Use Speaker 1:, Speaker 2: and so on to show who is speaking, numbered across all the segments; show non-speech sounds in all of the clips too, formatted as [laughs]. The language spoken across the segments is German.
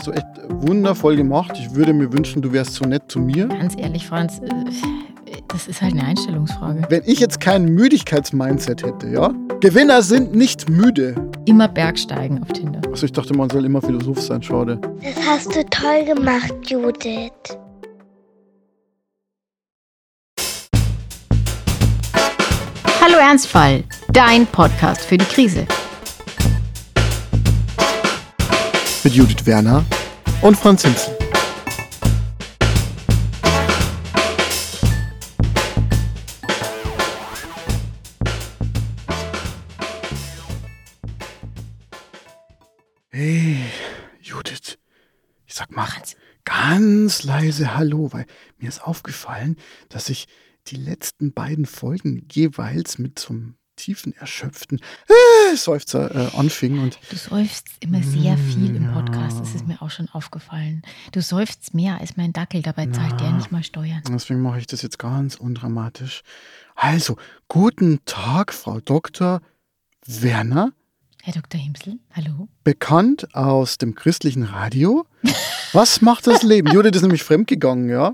Speaker 1: Hast du echt wundervoll gemacht. Ich würde mir wünschen, du wärst so nett zu mir.
Speaker 2: Ganz ehrlich, Franz, äh, das ist halt eine Einstellungsfrage.
Speaker 1: Wenn ich jetzt kein Müdigkeitsmindset hätte, ja? Gewinner sind nicht müde.
Speaker 2: Immer Bergsteigen auf Tinder.
Speaker 1: Also ich dachte, man soll immer Philosoph sein, schade.
Speaker 3: Das hast du toll gemacht, Judith.
Speaker 2: Hallo Ernstfall, dein Podcast für die Krise.
Speaker 1: Mit Judith Werner und Franz Hinzel. Hey, Judith. Ich sag mal ganz leise Hallo, weil mir ist aufgefallen, dass ich die letzten beiden Folgen jeweils mit einem tiefen, erschöpften äh, Seufzer äh, anfing. Und
Speaker 2: Du seufzt immer sehr viel im Podcast, das ist mir auch schon aufgefallen. Du seufzt mehr als mein Dackel, dabei zahlt der nicht mal Steuern.
Speaker 1: deswegen mache ich das jetzt ganz undramatisch. Also, guten Tag, Frau Dr. Werner,
Speaker 2: Herr Dr. Himsel, hallo?
Speaker 1: bekannt aus dem christlichen Radio. Was macht das Leben? Judith ist nämlich fremdgegangen, ja?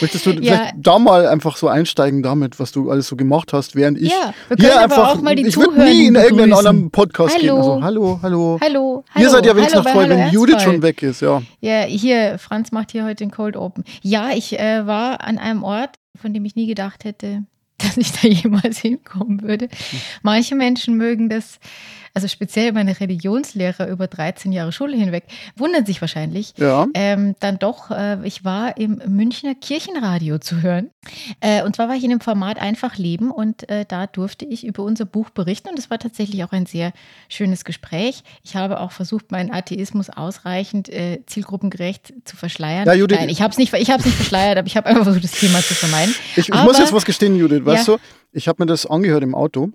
Speaker 1: Möchtest du
Speaker 2: Ja.
Speaker 1: vielleicht da mal einfach so einsteigen damit, was du alles so gemacht hast, während ich
Speaker 2: Ja, wir
Speaker 1: hier
Speaker 2: können aber
Speaker 1: einfach,
Speaker 2: auch mal die
Speaker 1: ich würde nie in irgendeinen anderen Podcast gehen.
Speaker 2: Hallo.
Speaker 1: Also, hallo, hallo.
Speaker 2: Hallo, hallo.
Speaker 1: Ihr seid ja wenigstens noch
Speaker 2: Hallo
Speaker 1: wenn Judith
Speaker 2: Ernstfall.
Speaker 1: schon weg ist, ja.
Speaker 2: Ja, hier, Franz macht hier heute den Cold Open. Ja, ich äh, war an einem Ort, von dem ich nie gedacht hätte, [laughs] dass ich da jemals hinkommen würde. Manche Menschen mögen das, also speziell meine Religionslehrer über 13 Jahre Schule hinweg, wundern sich wahrscheinlich.
Speaker 1: Ja.
Speaker 2: Ähm, dann doch, äh, ich war im Münchner Kirchenradio zu hören. Äh, und zwar war ich in dem Format Einfach Leben und äh, da durfte ich über unser Buch berichten und es war tatsächlich auch ein sehr schönes Gespräch. Ich habe auch versucht, meinen Atheismus ausreichend äh, zielgruppengerecht zu verschleiern.
Speaker 1: Ja, Judith-
Speaker 2: Nein, ich habe es nicht, ich hab's nicht verschleiert, aber ich habe einfach versucht, das Thema zu vermeiden.
Speaker 1: Ich, ich
Speaker 2: Aber-
Speaker 1: muss jetzt was gestehen, Judith, weißt
Speaker 2: Ja.
Speaker 1: du, ich habe mir das angehört im Auto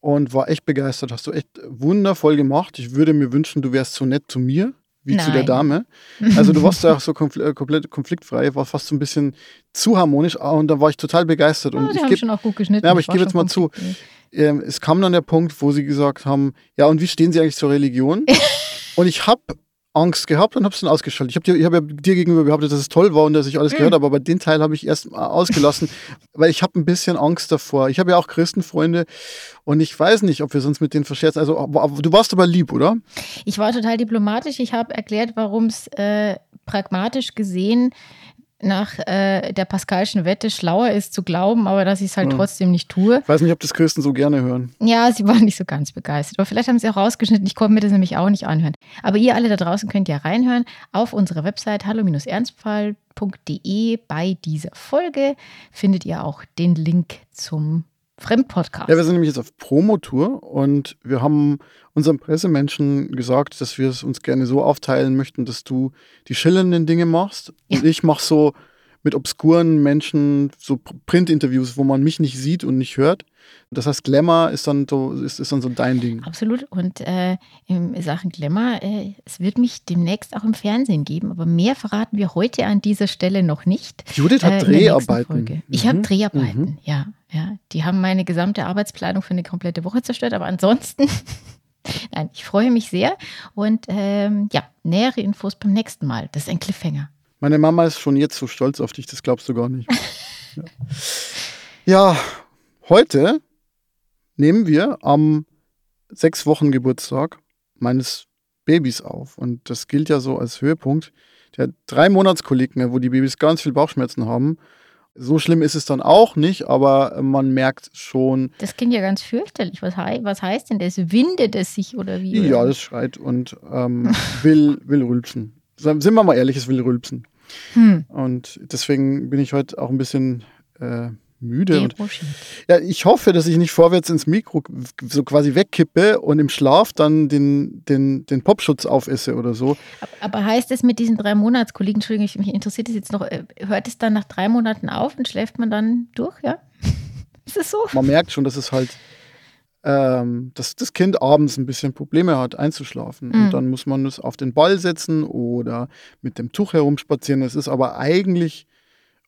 Speaker 1: und war echt begeistert. Hast du echt wundervoll gemacht. Ich würde mir wünschen, du wärst so nett zu mir wie zu der
Speaker 2: Nein.
Speaker 1: Dame. [laughs] Also du warst da auch so konfl äh, komplett konfliktfrei, war fast so ein bisschen zu harmonisch ah, und da war ich total begeistert. Und
Speaker 2: Oh,
Speaker 1: ich
Speaker 2: haben
Speaker 1: geb,
Speaker 2: schon auch gut geschnitten.
Speaker 1: Ja, aber ich
Speaker 2: war
Speaker 1: gebe jetzt mal zu. ähm, es kam dann der Punkt, wo sie gesagt haben, ja, und wie stehen Sie eigentlich zur Religion? [laughs] und ich habe Angst gehabt und habe es dann ausgeschaltet. Ich habe dir, ich hab ja dir gegenüber behauptet, dass es toll war und dass ich alles gehört habe, aber den Teil habe ich erst mal ausgelassen, [laughs] weil ich habe ein bisschen Angst davor. Ich habe ja auch Christenfreunde und ich weiß nicht, ob wir sonst mit denen verscherzen. Also, du warst aber lieb, oder?
Speaker 2: Ich war total diplomatisch. Ich habe erklärt, warum es äh, pragmatisch gesehen nach äh, der Pascalschen Wette schlauer ist zu glauben, aber dass ich es halt
Speaker 1: Hm.
Speaker 2: trotzdem nicht tue.
Speaker 1: Ich weiß nicht, ob das Christen so gerne hören.
Speaker 2: Ja, sie waren [laughs] nicht so ganz begeistert. Aber vielleicht haben sie auch rausgeschnitten. Ich konnte mir das nämlich auch nicht anhören. Aber ihr alle da draußen könnt ja reinhören auf unserer Website hallo-ernstfall.de. Bei dieser Folge findet ihr auch den Link zum Fremdpodcast.
Speaker 1: Ja, wir sind nämlich jetzt auf Promotour und wir haben unserem Pressemenschen gesagt, dass wir es uns gerne so aufteilen möchten, dass du die schillernden Dinge machst und ich mache so mit obskuren Menschen so Printinterviews, wo man mich nicht sieht und nicht hört. Das heißt, Glamour ist dann so, ist, ist dann so dein Ding.
Speaker 2: Absolut. Und äh, in Sachen Glamour, äh, es wird mich demnächst auch im Fernsehen geben, aber mehr verraten wir heute an dieser Stelle noch nicht.
Speaker 1: Judith hat
Speaker 2: Äh,
Speaker 1: Dreharbeiten.
Speaker 2: Folge. Ich
Speaker 1: Mhm.
Speaker 2: habe Dreharbeiten,
Speaker 1: Mhm.
Speaker 2: ja, ja. Die haben meine gesamte Arbeitsplanung für eine komplette Woche zerstört, aber ansonsten, [laughs] nein, ich freue mich sehr. Und ähm, ja, nähere Infos beim nächsten Mal. Das ist ein Cliffhanger.
Speaker 1: Meine Mama ist schon jetzt so stolz auf dich, das glaubst du gar nicht. ja. ja, heute nehmen wir am sechs Wochen Geburtstag meines Babys auf. Und das gilt ja so als Höhepunkt der drei Monatskoliken, wo die Babys ganz viel Bauchschmerzen haben. So schlimm ist es dann auch nicht, aber man merkt schon,
Speaker 2: Das klingt ja ganz fürchterlich. Was, hei was heißt denn das? Windet es sich oder wie?
Speaker 1: ja, das schreit und ähm, [laughs] will, will rülpsen. Sind wir mal ehrlich, es will rülpsen.
Speaker 2: Hm.
Speaker 1: Und deswegen bin ich heute auch ein bisschen äh, müde. Und, ja, ich hoffe, dass ich nicht vorwärts ins Mikro so quasi wegkippe und im Schlaf dann den, den, den Popschutz aufesse oder so.
Speaker 2: Ab- Aber heißt es mit diesen drei Monatskollegen, Entschuldigung, ich- mich interessiert das jetzt noch, äh, hört es dann nach drei Monaten auf und schläft man dann durch, ja? [laughs] Ist es so?
Speaker 1: Man merkt schon, dass es halt, ähm, dass das Kind abends ein bisschen Probleme hat, einzuschlafen.
Speaker 2: Mhm.
Speaker 1: Und dann muss man es auf den Ball setzen oder mit dem Tuch herumspazieren. Das ist aber eigentlich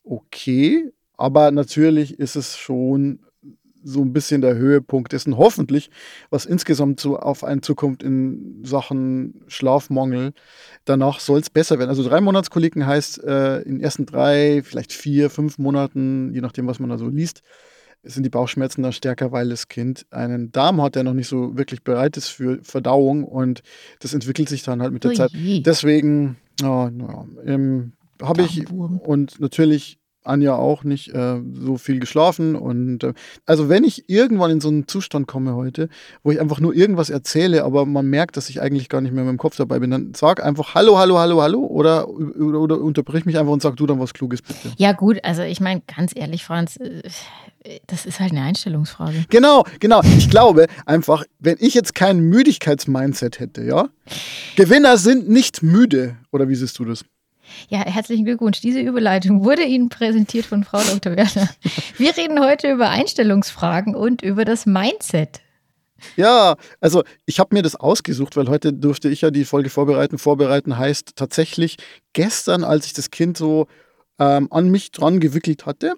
Speaker 1: okay. Aber natürlich ist es schon so ein bisschen der Höhepunkt dessen, hoffentlich, was insgesamt so auf einen zukommt in Sachen Schlafmangel. Danach soll es besser werden. Also drei Monatskoliken heißt, äh, in den ersten drei, vielleicht vier, fünf Monaten, je nachdem, was man da so liest, sind die Bauchschmerzen dann stärker, weil das Kind einen Darm hat, der noch nicht so wirklich bereit ist für Verdauung und das entwickelt sich dann halt mit der
Speaker 2: Oh
Speaker 1: Zeit. Deswegen, ja, ja, ähm, habe ich und natürlich Anja auch nicht äh, so viel geschlafen und äh, also wenn ich irgendwann in so einen Zustand komme heute, wo ich einfach nur irgendwas erzähle, aber man merkt, dass ich eigentlich gar nicht mehr mit dem Kopf dabei bin, dann sag einfach Hallo, Hallo, Hallo, Hallo oder, oder, oder unterbrich mich einfach und sag du dann was Kluges bitte.
Speaker 2: Ja, gut, also ich meine, ganz ehrlich, Franz, äh, das ist halt eine Einstellungsfrage.
Speaker 1: Genau, genau. Ich glaube einfach, wenn ich jetzt kein Müdigkeitsmindset hätte, ja, Gewinner sind nicht müde. Oder wie siehst du das?
Speaker 2: Ja, herzlichen Glückwunsch. Diese Überleitung wurde Ihnen präsentiert von Frau Dr. Werner. Wir reden heute über Einstellungsfragen und über das Mindset.
Speaker 1: Ja, also ich habe mir das ausgesucht, weil heute durfte ich ja die Folge vorbereiten. Vorbereiten heißt tatsächlich gestern, als ich das Kind so ähm, an mich dran gewickelt hatte,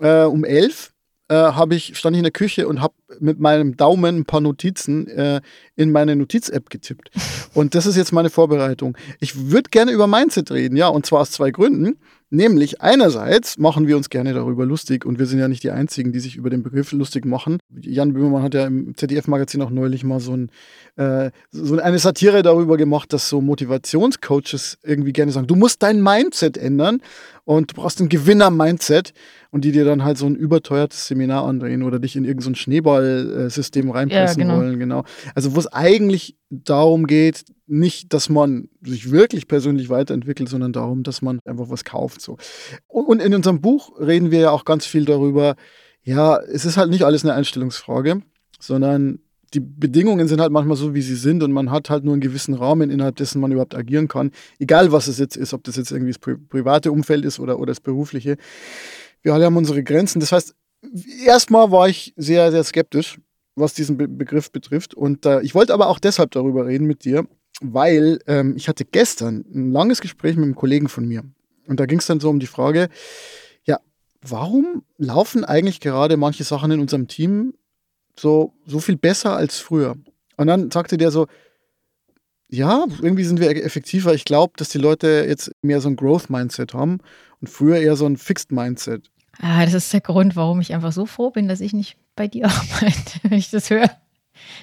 Speaker 1: äh, um elf, habe ich stand ich in der Küche und habe mit meinem Daumen ein paar Notizen äh, in meine Notiz-App getippt. Und das ist jetzt meine Vorbereitung. Ich würde gerne über Mindset reden, ja, und zwar aus zwei Gründen. Nämlich einerseits machen wir uns gerne darüber lustig und wir sind ja nicht die Einzigen, die sich über den Begriff lustig machen. Jan Böhmermann hat ja im ZDF-Magazin auch neulich mal so, ein, äh, so eine Satire darüber gemacht, dass so Motivationscoaches irgendwie gerne sagen, du musst dein Mindset ändern und du brauchst ein Gewinner-Mindset und die dir dann halt so ein überteuertes Seminar andrehen oder dich in irgendein Schneeballsystem reinpressen
Speaker 2: Ja, genau.
Speaker 1: wollen, genau. Also wo es eigentlich darum geht, nicht, dass man sich wirklich persönlich weiterentwickelt, sondern darum, dass man einfach was kauft. So. Und in unserem Buch reden wir ja auch ganz viel darüber, ja, es ist halt nicht alles eine Einstellungsfrage, sondern die Bedingungen sind halt manchmal so, wie sie sind und man hat halt nur einen gewissen Rahmen, innerhalb dessen man überhaupt agieren kann. Egal, was es jetzt ist, ob das jetzt irgendwie das pri private Umfeld ist oder, oder das berufliche. Wir alle haben unsere Grenzen. Das heißt, erstmal war ich sehr, sehr skeptisch, was diesen Be Begriff betrifft. Und äh, ich wollte aber auch deshalb darüber reden mit dir, weil ähm, ich hatte gestern ein langes Gespräch mit einem Kollegen von mir. Und da ging es dann so um die Frage, ja, warum laufen eigentlich gerade manche Sachen in unserem Team so, so viel besser als früher? Und dann sagte der so, ja, irgendwie sind wir effektiver. Ich glaube, dass die Leute jetzt mehr so ein Growth-Mindset haben und früher eher so ein Fixed-Mindset.
Speaker 2: Ah, das ist der Grund, warum ich einfach so froh bin, dass ich nicht bei dir [laughs] arbeite, wenn ich das höre.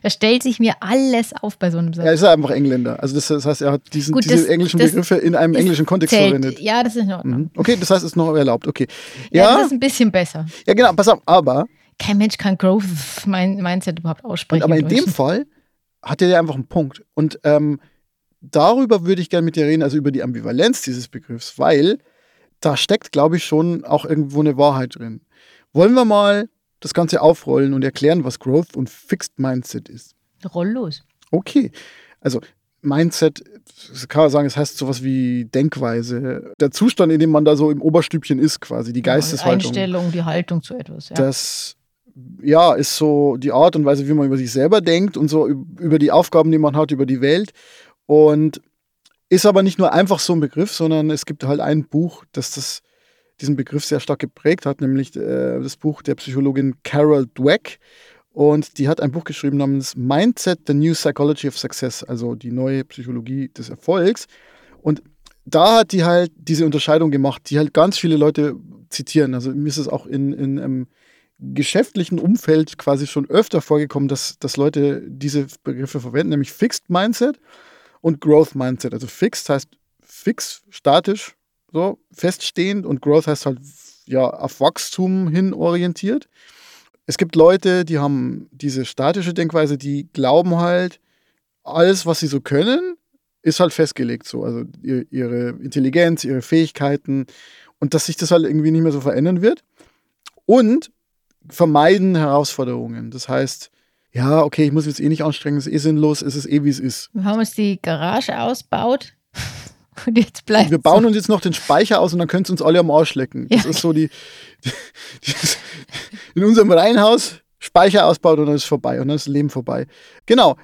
Speaker 2: Da stellt sich mir alles auf bei so einem Satz.
Speaker 1: Er ist einfach Engländer. Also das, das heißt, er hat diesen,
Speaker 2: Gut,
Speaker 1: diese
Speaker 2: das-
Speaker 1: englischen
Speaker 2: das
Speaker 1: Begriffe in einem englischen Kontext
Speaker 2: Zählt.
Speaker 1: verwendet.
Speaker 2: Ja, das ist in Ordnung.
Speaker 1: Mhm. Okay, das heißt, es ist noch erlaubt. Okay.
Speaker 2: Ja,
Speaker 1: Ja,
Speaker 2: das ist ein bisschen besser.
Speaker 1: ja, genau, pass auf, aber,
Speaker 2: Kein Mensch kann Growth [laughs] Mindset überhaupt aussprechen.
Speaker 1: und, aber in dem. Fall hat er ja einfach einen Punkt. Und ähm, darüber würde ich gerne mit dir reden, also über die Ambivalenz dieses Begriffs, weil da steckt, glaube ich, schon auch irgendwo eine Wahrheit drin. Wollen wir mal das Ganze aufrollen und erklären, was Growth und Fixed Mindset ist?
Speaker 2: Roll los.
Speaker 1: Okay. Also Mindset, kann man sagen, es heißt sowas wie Denkweise. Der Zustand, in dem man da so im Oberstübchen ist, quasi, die Geisteshaltung.
Speaker 2: Einstellung, die Haltung zu etwas. Ja.
Speaker 1: Das ja, ist so die Art und Weise, wie man über sich selber denkt und so üb- über die Aufgaben, die man hat, über die Welt. Und ist aber nicht nur einfach so ein Begriff, sondern es gibt halt ein Buch, das das, diesen Begriff sehr stark geprägt hat, nämlich äh, das Buch der Psychologin Carol Dweck. Und die hat ein Buch geschrieben namens Mindset, The New Psychology of Success, also die neue Psychologie des Erfolgs. Und da hat die halt diese Unterscheidung gemacht, die halt ganz viele Leute zitieren. Also mir ist es auch in, in einem geschäftlichen Umfeld quasi schon öfter vorgekommen, dass, dass Leute diese Begriffe verwenden, nämlich Fixed Mindset und Growth Mindset. Also Fixed heißt fix, statisch, so feststehend und Growth heißt halt ja auf Wachstum hin orientiert. Es gibt Leute, die haben diese statische Denkweise, die glauben halt, alles, was sie so können, ist halt festgelegt so. Also ihr- ihre Intelligenz, ihre Fähigkeiten und dass sich das halt irgendwie nicht mehr so verändern wird. Und vermeiden Herausforderungen. Das heißt, ja, okay, ich muss jetzt eh nicht anstrengen, es ist eh sinnlos, es ist eh wie es ist.
Speaker 2: Wir haben uns die Garage ausbaut [laughs] und jetzt bleibt
Speaker 1: Wir bauen uns jetzt noch den Speicher aus und dann könnt ihr uns alle am Arsch lecken. Das
Speaker 2: Ja.
Speaker 1: ist so die, die, dieses- in unserem Reihenhaus Speicher ausbaut und dann ist vorbei und dann ist das Leben vorbei. Genau.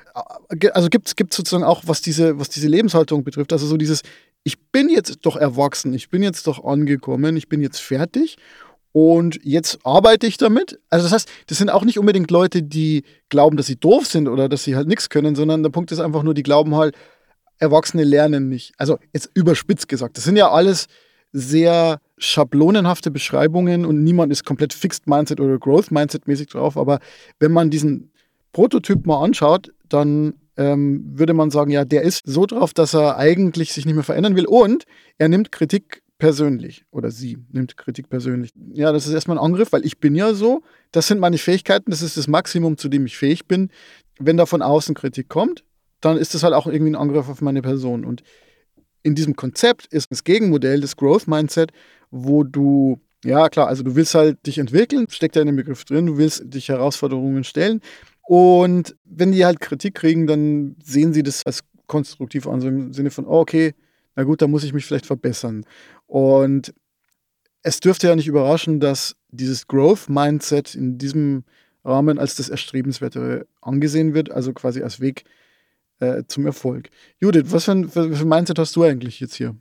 Speaker 1: Also gibt es sozusagen auch, was diese, was diese Lebenshaltung betrifft, also so dieses, ich bin jetzt doch erwachsen, ich bin jetzt doch angekommen, ich bin jetzt fertig Und jetzt arbeite ich damit. Also das heißt, das sind auch nicht unbedingt Leute, die glauben, dass sie doof sind oder dass sie halt nichts können, sondern der Punkt ist einfach nur, die glauben halt, Erwachsene lernen nicht. Also jetzt überspitzt gesagt. Das sind ja alles sehr schablonenhafte Beschreibungen und niemand ist komplett Fixed Mindset oder Growth Mindset mäßig drauf. Aber wenn man diesen Prototyp mal anschaut, dann ähm, würde man sagen, ja, der ist so drauf, dass er eigentlich sich nicht mehr verändern will und er nimmt Kritik persönlich oder sie nimmt Kritik persönlich. Ja, das ist erstmal ein Angriff, weil ich bin ja so, das sind meine Fähigkeiten, das ist das Maximum, zu dem ich fähig bin. Wenn da von außen Kritik kommt, dann ist das halt auch irgendwie ein Angriff auf meine Person. Und in diesem Konzept ist das Gegenmodell des Growth Mindset, wo du, ja klar, also du willst halt dich entwickeln, steckt ja in dem Begriff drin, du willst dich Herausforderungen stellen. Und wenn die halt Kritik kriegen, dann sehen sie das als konstruktiv an, so im Sinne von, oh, okay, na gut, da muss ich mich vielleicht verbessern. Und es dürfte ja nicht überraschen, dass dieses Growth-Mindset in diesem Rahmen als das Erstrebenswertere angesehen wird, also quasi als Weg äh, zum Erfolg. Judith, was für, ein, für, ein Mindset hast du eigentlich jetzt hier?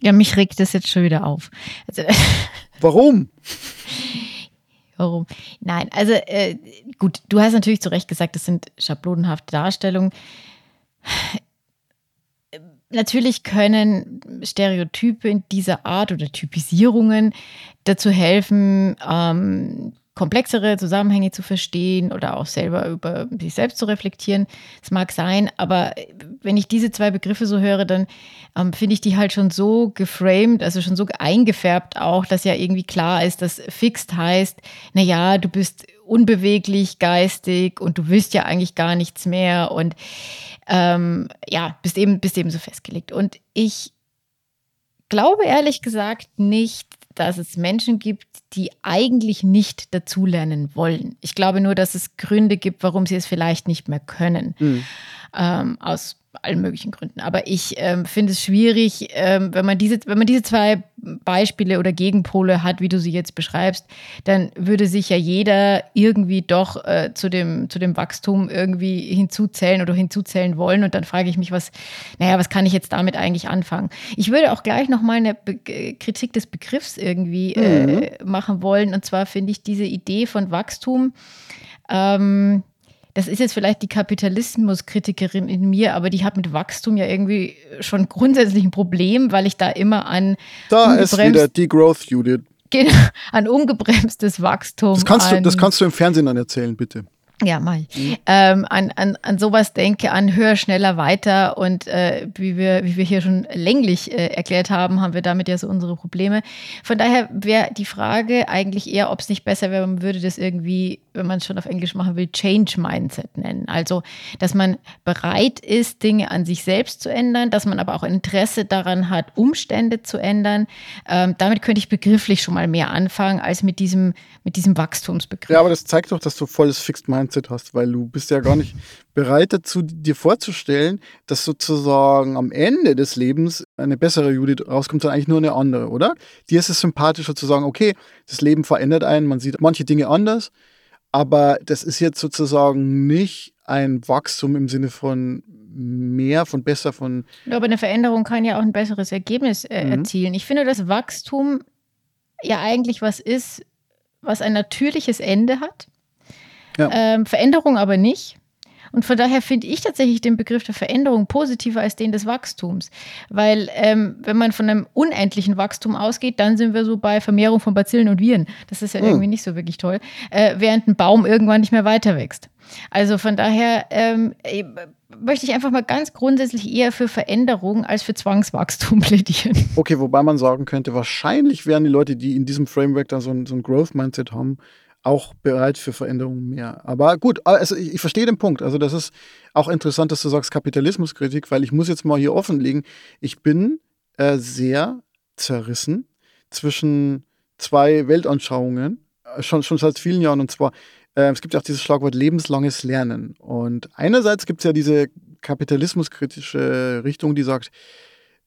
Speaker 2: Ja, mich regt das jetzt schon wieder auf.
Speaker 1: Also, [laughs] Warum?
Speaker 2: Warum? Nein, also äh, gut, du hast natürlich zu Recht gesagt, das sind schablonenhafte Darstellungen natürlich können Stereotype in dieser Art oder Typisierungen dazu helfen, ähm, komplexere Zusammenhänge zu verstehen oder auch selber über sich selbst zu reflektieren. Es mag sein, aber wenn ich diese zwei Begriffe so höre, dann ähm, finde ich die halt schon so geframed, also schon so eingefärbt auch, dass ja irgendwie klar ist, dass fixed heißt, naja, du bist unbeweglich, geistig und du willst ja eigentlich gar nichts mehr und ähm, ja, bist eben, bist eben so festgelegt. Und ich glaube ehrlich gesagt nicht, dass es Menschen gibt, die eigentlich nicht dazulernen wollen. Ich glaube nur, dass es Gründe gibt, warum sie es vielleicht nicht mehr können. Mhm. Ähm, aus allen möglichen Gründen. Aber ich ähm, finde es schwierig, ähm, wenn, man diese, wenn man diese zwei Beispiele oder Gegenpole hat, wie du sie jetzt beschreibst, dann würde sich ja jeder irgendwie doch äh, zu, dem, zu dem Wachstum irgendwie hinzuzählen oder hinzuzählen wollen. Und dann frage ich mich, was, naja, was kann ich jetzt damit eigentlich anfangen? Ich würde auch gleich nochmal eine Be Kritik des Begriffs irgendwie äh, mhm. machen wollen. Und zwar finde ich diese Idee von Wachstum, ähm, das ist jetzt vielleicht die Kapitalismuskritikerin in mir, aber die hat mit Wachstum ja irgendwie schon grundsätzlich ein Problem, weil ich da immer an.
Speaker 1: Da ist wieder die Growth Judith.
Speaker 2: Genau, an ungebremstes Wachstum.
Speaker 1: Das kannst, du, das kannst du im Fernsehen dann erzählen, bitte.
Speaker 2: Ja, mal. Mhm. Ähm, an, an, an sowas denke, an höher, schneller, weiter. Und äh, wie, wir, wie wir hier schon länglich äh, erklärt haben, haben wir damit ja so unsere Probleme. Von daher wäre die Frage eigentlich eher, ob es nicht besser wäre, man würde das irgendwie, wenn man es schon auf Englisch machen will, Change Mindset nennen. Also, dass man bereit ist, Dinge an sich selbst zu ändern, dass man aber auch Interesse daran hat, Umstände zu ändern. Ähm, damit könnte ich begrifflich schon mal mehr anfangen, als mit diesem, mit diesem Wachstumsbegriff.
Speaker 1: Ja, aber das zeigt doch, dass du volles Fixed Mindset Mindset hast, weil du bist ja gar nicht bereit dazu, dir vorzustellen, dass sozusagen am Ende des Lebens eine bessere Judith rauskommt, sondern eigentlich nur eine andere, oder? Dir ist es sympathischer zu sagen, okay, das Leben verändert einen, man sieht manche Dinge anders, aber das ist jetzt sozusagen nicht ein Wachstum im Sinne von mehr, von besser, von.
Speaker 2: Aber eine Veränderung kann ja auch ein besseres Ergebnis äh, mhm. erzielen. Ich finde, dass Wachstum ja eigentlich was ist, was ein natürliches Ende hat. Ja. Ähm, Veränderung aber nicht. Und von daher finde ich tatsächlich den Begriff der Veränderung positiver als den des Wachstums. Weil ähm, wenn man von einem unendlichen Wachstum ausgeht, dann sind wir so bei Vermehrung von Bazillen und Viren. Das ist ja hm. irgendwie nicht so wirklich toll. Äh, während ein Baum irgendwann nicht mehr weiter wächst. Also von daher ähm, äh, möchte ich einfach mal ganz grundsätzlich eher für Veränderung als für Zwangswachstum [laughs] plädieren.
Speaker 1: Okay, wobei man sagen könnte, wahrscheinlich wären die Leute, die in diesem Framework da so ein, so ein Growth-Mindset haben, auch bereit für Veränderungen mehr. Aber gut, also ich, ich, verstehe den Punkt. Also das ist auch interessant, dass du sagst Kapitalismuskritik, weil ich muss jetzt mal hier offenlegen, ich bin äh, sehr zerrissen zwischen zwei Weltanschauungen, äh, schon, schon seit vielen Jahren. Und zwar, äh, es gibt ja auch dieses Schlagwort lebenslanges Lernen. Und einerseits gibt es ja diese kapitalismuskritische Richtung, die sagt,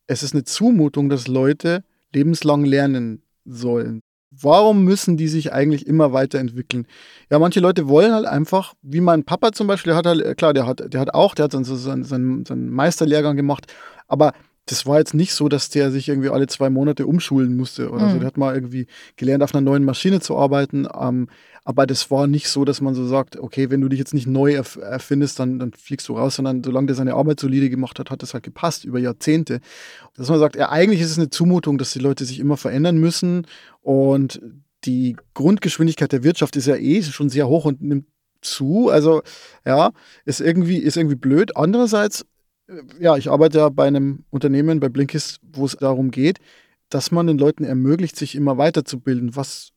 Speaker 1: es ist eine Zumutung, dass Leute lebenslang lernen sollen. Warum müssen die sich eigentlich immer weiterentwickeln? Ja, manche Leute wollen halt einfach, wie mein Papa zum Beispiel, der hat halt, klar, der hat, der hat auch, der hat so seinen, seinen, seinen Meisterlehrgang gemacht, aber das war jetzt nicht so, dass der sich irgendwie alle zwei Monate umschulen musste oder
Speaker 2: Mhm.
Speaker 1: so. Der hat mal irgendwie gelernt, auf einer neuen Maschine zu arbeiten. Ähm, aber das war nicht so, dass man so sagt, okay, wenn du dich jetzt nicht neu erf erfindest, dann, dann fliegst du raus, sondern solange der seine Arbeit solide gemacht hat, hat das halt gepasst über Jahrzehnte. Dass man sagt, ja, eigentlich ist es eine Zumutung, dass die Leute sich immer verändern müssen und die Grundgeschwindigkeit der Wirtschaft ist ja eh schon sehr hoch und nimmt zu. Also ja, ist irgendwie, ist irgendwie blöd. Andererseits, äh, ja, ich arbeite ja bei einem Unternehmen, bei Blinkist, wo es darum geht, dass man den Leuten ermöglicht, sich immer weiterzubilden, was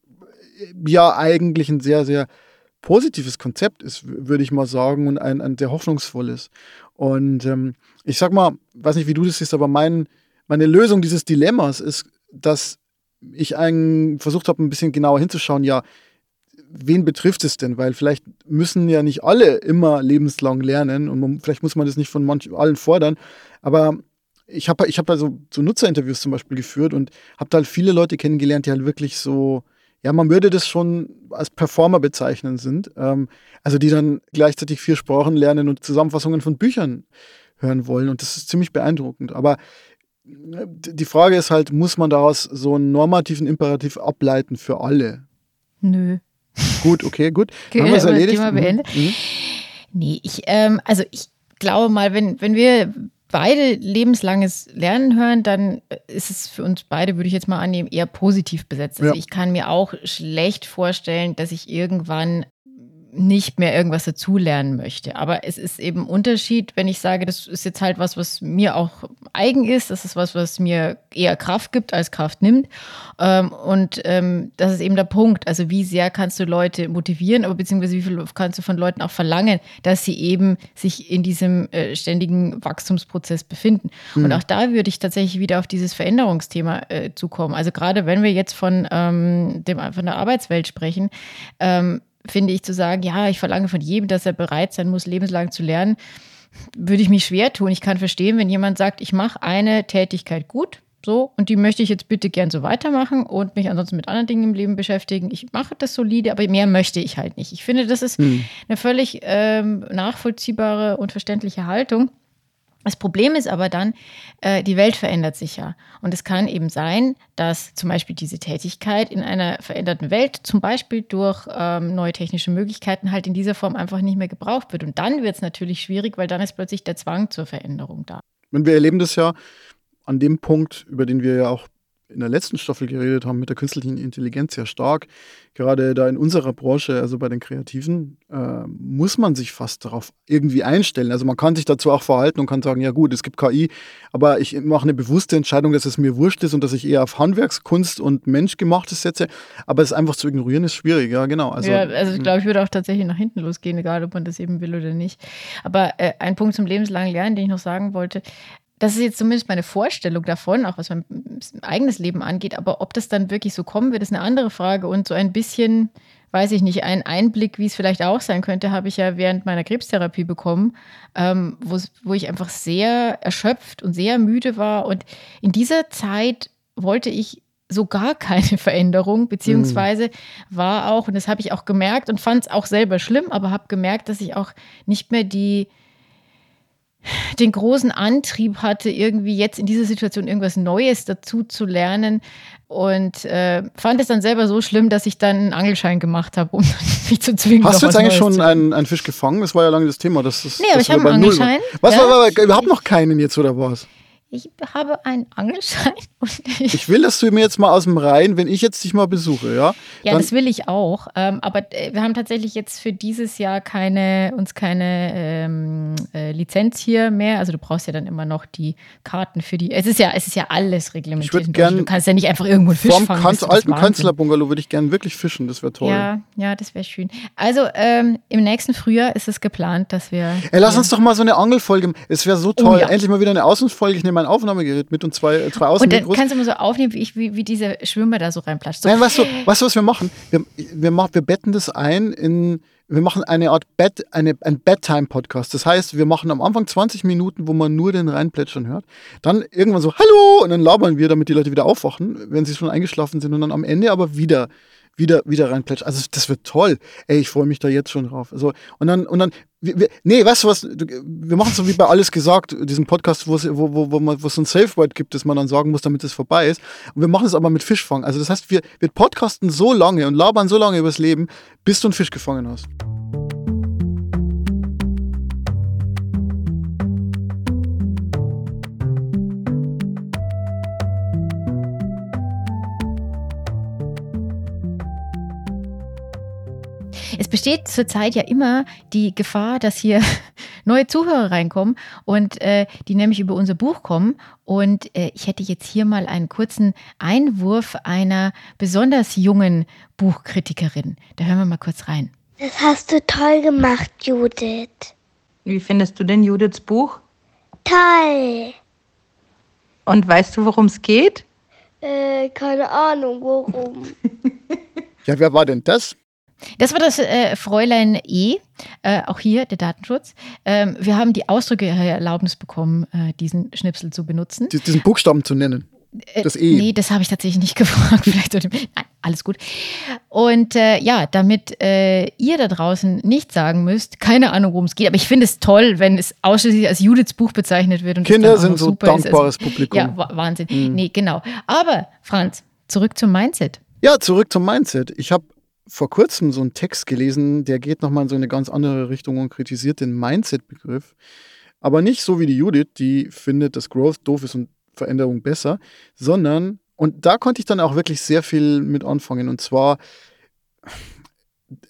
Speaker 1: ja eigentlich ein sehr, sehr positives Konzept ist, würde ich mal sagen, und ein, ein sehr hoffnungsvolles. Und ähm, ich sag mal, weiß nicht, wie du das siehst, aber mein, meine Lösung dieses Dilemmas ist, dass ich einen versucht habe, ein bisschen genauer hinzuschauen, ja, wen betrifft es denn? Weil vielleicht müssen ja nicht alle immer lebenslang lernen und man, vielleicht muss man das nicht von manchen allen fordern. Aber ich habe ich hab also so Nutzerinterviews zum Beispiel geführt und habe da halt viele Leute kennengelernt, die halt wirklich so, ja, man würde das schon als Performer bezeichnen sind. Ähm, also die dann gleichzeitig vier Sprachen lernen und Zusammenfassungen von Büchern hören wollen. Und das ist ziemlich beeindruckend. Aber äh, die Frage ist halt, muss man daraus so einen normativen Imperativ ableiten für alle?
Speaker 2: Nö.
Speaker 1: Gut, okay, gut.
Speaker 2: Okay, [laughs]
Speaker 1: Dann haben wir es erledigt.
Speaker 2: Thema beendet.
Speaker 1: mhm.
Speaker 2: Nee, ich, ähm, also ich glaube mal, wenn, wenn wir beide lebenslanges Lernen hören, dann ist es für uns beide, würde ich jetzt mal annehmen, eher positiv besetzt. Also
Speaker 1: Ja.
Speaker 2: ich kann mir auch schlecht vorstellen, dass ich irgendwann nicht mehr irgendwas dazulernen möchte. Aber es ist eben Unterschied, wenn ich sage, das ist jetzt halt was, was mir auch eigen ist, das ist was, was mir eher Kraft gibt, als Kraft nimmt. Ähm, und ähm, das ist eben der Punkt. Also wie sehr kannst du Leute motivieren, aber beziehungsweise wie viel kannst du von Leuten auch verlangen, dass sie eben sich in diesem äh, ständigen Wachstumsprozess befinden. Und auch da würde ich tatsächlich wieder auf dieses Veränderungsthema äh, zukommen. Also gerade wenn wir jetzt von, ähm, dem, von der Arbeitswelt sprechen, finde ich zu sagen, ja, ich verlange von jedem, dass er bereit sein muss, lebenslang zu lernen, würde ich mich schwer tun. Ich kann verstehen, wenn jemand sagt, ich mache eine Tätigkeit gut, so, und die möchte ich jetzt bitte gern so weitermachen und mich ansonsten mit anderen Dingen im Leben beschäftigen. Ich mache das solide, aber mehr möchte ich halt nicht. Ich finde, das ist eine völlig ähm, nachvollziehbare und verständliche Haltung. Das Problem ist aber dann, äh, die Welt verändert sich ja. Und es kann eben sein, dass zum Beispiel diese Tätigkeit in einer veränderten Welt, zum Beispiel durch ähm, neue technische Möglichkeiten, halt in dieser Form einfach nicht mehr gebraucht wird. Und dann wird es natürlich schwierig, weil dann ist plötzlich der Zwang zur Veränderung da.
Speaker 1: Und wir erleben das ja an dem Punkt, über den wir ja auch in der letzten Staffel geredet haben, mit der künstlichen Intelligenz sehr stark. Gerade da in unserer Branche, also bei den Kreativen, äh, muss man sich fast darauf irgendwie einstellen. Also man kann sich dazu auch verhalten und kann sagen, ja gut, es gibt KI, aber ich mache eine bewusste Entscheidung, dass es mir wurscht ist und dass ich eher auf Handwerkskunst und Menschgemachtes setze. Aber es einfach zu ignorieren ist schwierig, ja genau. Also,
Speaker 2: ja, also ich glaube, ich würde auch tatsächlich nach hinten losgehen, egal ob man das eben will oder nicht. Aber äh, ein Punkt zum lebenslangen Lernen, den ich noch sagen wollte, das ist jetzt zumindest meine Vorstellung davon, auch was mein eigenes Leben angeht. Aber ob das dann wirklich so kommen wird, ist eine andere Frage. Und so ein bisschen, weiß ich nicht, einen Einblick, wie es vielleicht auch sein könnte, habe ich ja während meiner Krebstherapie bekommen, ähm, wo ich einfach sehr erschöpft und sehr müde war. Und in dieser Zeit wollte ich so gar keine [laughs] Veränderung, beziehungsweise war auch, und das habe ich auch gemerkt und fand es auch selber schlimm, aber habe gemerkt, dass ich auch nicht mehr die den großen Antrieb hatte, irgendwie jetzt in dieser Situation irgendwas Neues dazu zu lernen. Und äh, fand es dann selber so schlimm, dass ich dann einen Angelschein gemacht habe, um [laughs] mich zu zwingen.
Speaker 1: Hast du jetzt eigentlich
Speaker 2: Neues
Speaker 1: schon einen, einen, Fisch gefangen? Das war ja lange das Thema. Das ist,
Speaker 2: nee, aber ich habe einen Angelschein.
Speaker 1: Was ja. war, war, überhaupt noch keinen jetzt oder was?
Speaker 2: Ich habe einen Angelschein. [laughs]
Speaker 1: Ich, ich, will, dass du mir jetzt mal aus dem Rhein, wenn ich jetzt dich mal besuche, ja?
Speaker 2: Ja, das will ich auch. Ähm, aber wir haben tatsächlich jetzt für dieses Jahr keine, uns keine ähm, äh, Lizenz hier mehr. Also du brauchst ja dann immer noch die Karten für die. Es ist ja, es ist ja alles reglementiert.
Speaker 1: Ich gern
Speaker 2: du kannst ja nicht einfach irgendwo einen Fisch
Speaker 1: vorm
Speaker 2: fangen.
Speaker 1: Kanz, alten Kanzlerbungalow würde ich gerne wirklich fischen. Das wäre toll.
Speaker 2: Ja, ja, das wäre schön. Also ähm, im nächsten Frühjahr ist es geplant, dass wir.
Speaker 1: Ey, lass uns doch mal so eine Angelfolge. Es wäre so toll. Oh, ja. Endlich mal wieder eine Außenfolge. Ich nehme mein Aufnahmegerät mit und zwei, zwei Außen.
Speaker 2: Und dann kannst du mal so aufnehmen, wie, ich, wie, wie dieser Schwimmer da so reinplatscht. So.
Speaker 1: Nein, weißt du, weißt du, was wir machen? Wir, wir, machen, wir betten das ein in, wir machen eine Art Bed, eine, ein Bedtime-Podcast. Das heißt, wir machen am Anfang 20 Minuten, wo man nur den reinplätschern hört. Dann irgendwann so, hallo! Und dann labern wir, damit die Leute wieder aufwachen, wenn sie schon eingeschlafen sind. Und dann am Ende aber wieder wieder, wieder reinplätschern. Also das wird toll. Ey, ich freue mich da jetzt schon drauf. Also, und dann, und dann wir, wir, nee, weißt du was? Wir machen so wie bei Alles gesagt, diesem Podcast, wo es wo, wo, man, wo es so ein Safe Word gibt, das man dann sagen muss, damit es vorbei ist. Und wir machen es aber mit Fischfang. Also das heißt, wir, wir podcasten so lange und labern so lange übers Leben, bis du einen Fisch gefangen hast.
Speaker 2: Es besteht zurzeit ja immer die Gefahr, dass hier [laughs] neue Zuhörer reinkommen und äh, die nämlich über unser Buch kommen. Und äh, ich hätte jetzt hier mal einen kurzen Einwurf einer besonders jungen Buchkritikerin. Da hören wir mal kurz rein.
Speaker 3: Das hast du toll gemacht, Judith.
Speaker 4: Wie findest du denn Judiths Buch?
Speaker 3: Toll.
Speaker 4: Und weißt du, worum es geht?
Speaker 3: Äh, keine Ahnung, worum. [laughs]
Speaker 1: Ja, wer war denn das?
Speaker 2: Das war das äh, Fräulein E, äh, auch hier der Datenschutz. Ähm, wir haben die Ausdrücke Erlaubnis bekommen, äh, diesen Schnipsel zu benutzen.
Speaker 1: Die- Diesen Buchstaben zu nennen.
Speaker 2: Äh,
Speaker 1: Das E.
Speaker 2: Nee, das habe ich tatsächlich nicht [laughs] gefragt. Vielleicht sollte, nein, alles gut. Und äh, ja, damit äh, ihr da draußen nicht sagen müsst, keine Ahnung, worum es geht, aber ich finde es toll, wenn es ausschließlich als Judiths Buch bezeichnet wird. Und
Speaker 1: Kinder sind so
Speaker 2: super ist.
Speaker 1: dankbares Publikum.
Speaker 2: Ja, wa- Wahnsinn. Nee, genau. Aber, Franz, zurück zum Mindset.
Speaker 1: Ja, zurück zum Mindset. Ich habe vor kurzem so einen Text gelesen, der geht nochmal in so eine ganz andere Richtung und kritisiert den Mindset-Begriff. Aber nicht so wie die Judith, die findet, dass Growth doof ist und Veränderung besser, sondern, und da konnte ich dann auch wirklich sehr viel mit anfangen. Und zwar,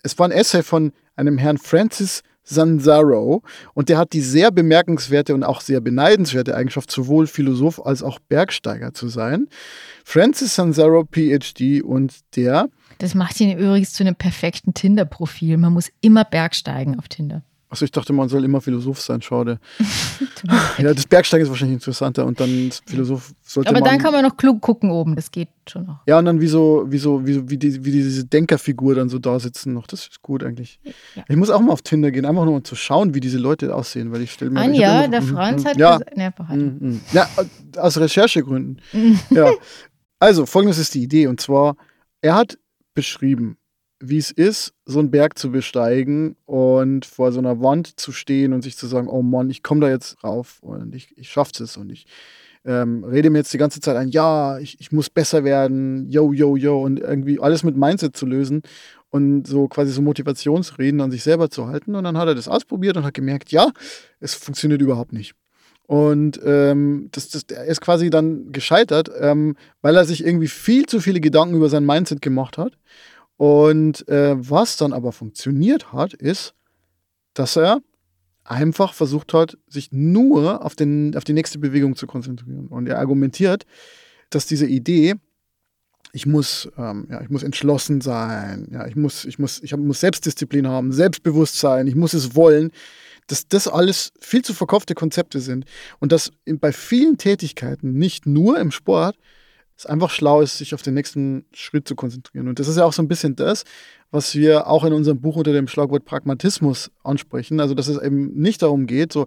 Speaker 1: es war ein Essay von einem Herrn Francis Sanzaro und der hat die sehr bemerkenswerte und auch sehr beneidenswerte Eigenschaft, sowohl Philosoph als auch Bergsteiger zu sein. Francis Sanzaro, PhD, und der,
Speaker 2: Das macht ihn übrigens zu einem perfekten Tinder-Profil. Man muss immer bergsteigen auf Tinder.
Speaker 1: also ich dachte, man soll immer Philosoph sein, schade. [laughs] ja, das Bergsteigen ist wahrscheinlich interessanter und dann Philosoph sollte
Speaker 2: Aber
Speaker 1: man.
Speaker 2: dann kann man noch klug gucken oben. Das geht schon noch.
Speaker 1: ja, und dann wie so, wie so, wie, so, wie, die, wie diese Denkerfigur dann so da sitzen noch. Das ist gut eigentlich.
Speaker 2: Ja.
Speaker 1: Ich muss auch mal auf Tinder gehen, einfach nur um zu schauen, wie diese Leute aussehen, weil ich stelle mir
Speaker 2: Anja, der
Speaker 1: Mhm,
Speaker 2: Franz hat
Speaker 1: ja,
Speaker 2: gesagt, ne.
Speaker 1: Ja, aus Recherchegründen. ja. [laughs] Also, folgendes ist die Idee. Und zwar, er hat beschrieben, wie es ist, so einen Berg zu besteigen und vor so einer Wand zu stehen und sich zu sagen, oh Mann, ich komme da jetzt rauf und ich, ich schaff's es und ich ähm, rede mir jetzt die ganze Zeit ein, ja, ich, ich muss besser werden, yo, yo, yo und irgendwie alles mit Mindset zu lösen und so quasi so Motivationsreden an sich selber zu halten. Und dann hat er das ausprobiert und hat gemerkt, ja, es funktioniert überhaupt nicht. Und ähm, das, das, er ist quasi dann gescheitert, ähm, weil er sich irgendwie viel zu viele Gedanken über sein Mindset gemacht hat. Und äh, was dann aber funktioniert hat, ist, dass er einfach versucht hat, sich nur auf, den, auf die nächste Bewegung zu konzentrieren. Und er argumentiert, dass diese Idee, ich muss, ähm, ja, ich muss entschlossen sein, ja, ich muss, ich muss, ich hab, muss Selbstdisziplin haben, Selbstbewusstsein, ich muss es wollen, dass das alles viel zu verkaufte Konzepte sind und dass bei vielen Tätigkeiten, nicht nur im Sport, es einfach schlau ist, sich auf den nächsten Schritt zu konzentrieren. Und das ist ja auch so ein bisschen das, was wir auch in unserem Buch unter dem Schlagwort Pragmatismus ansprechen. Also, dass es eben nicht darum geht, so,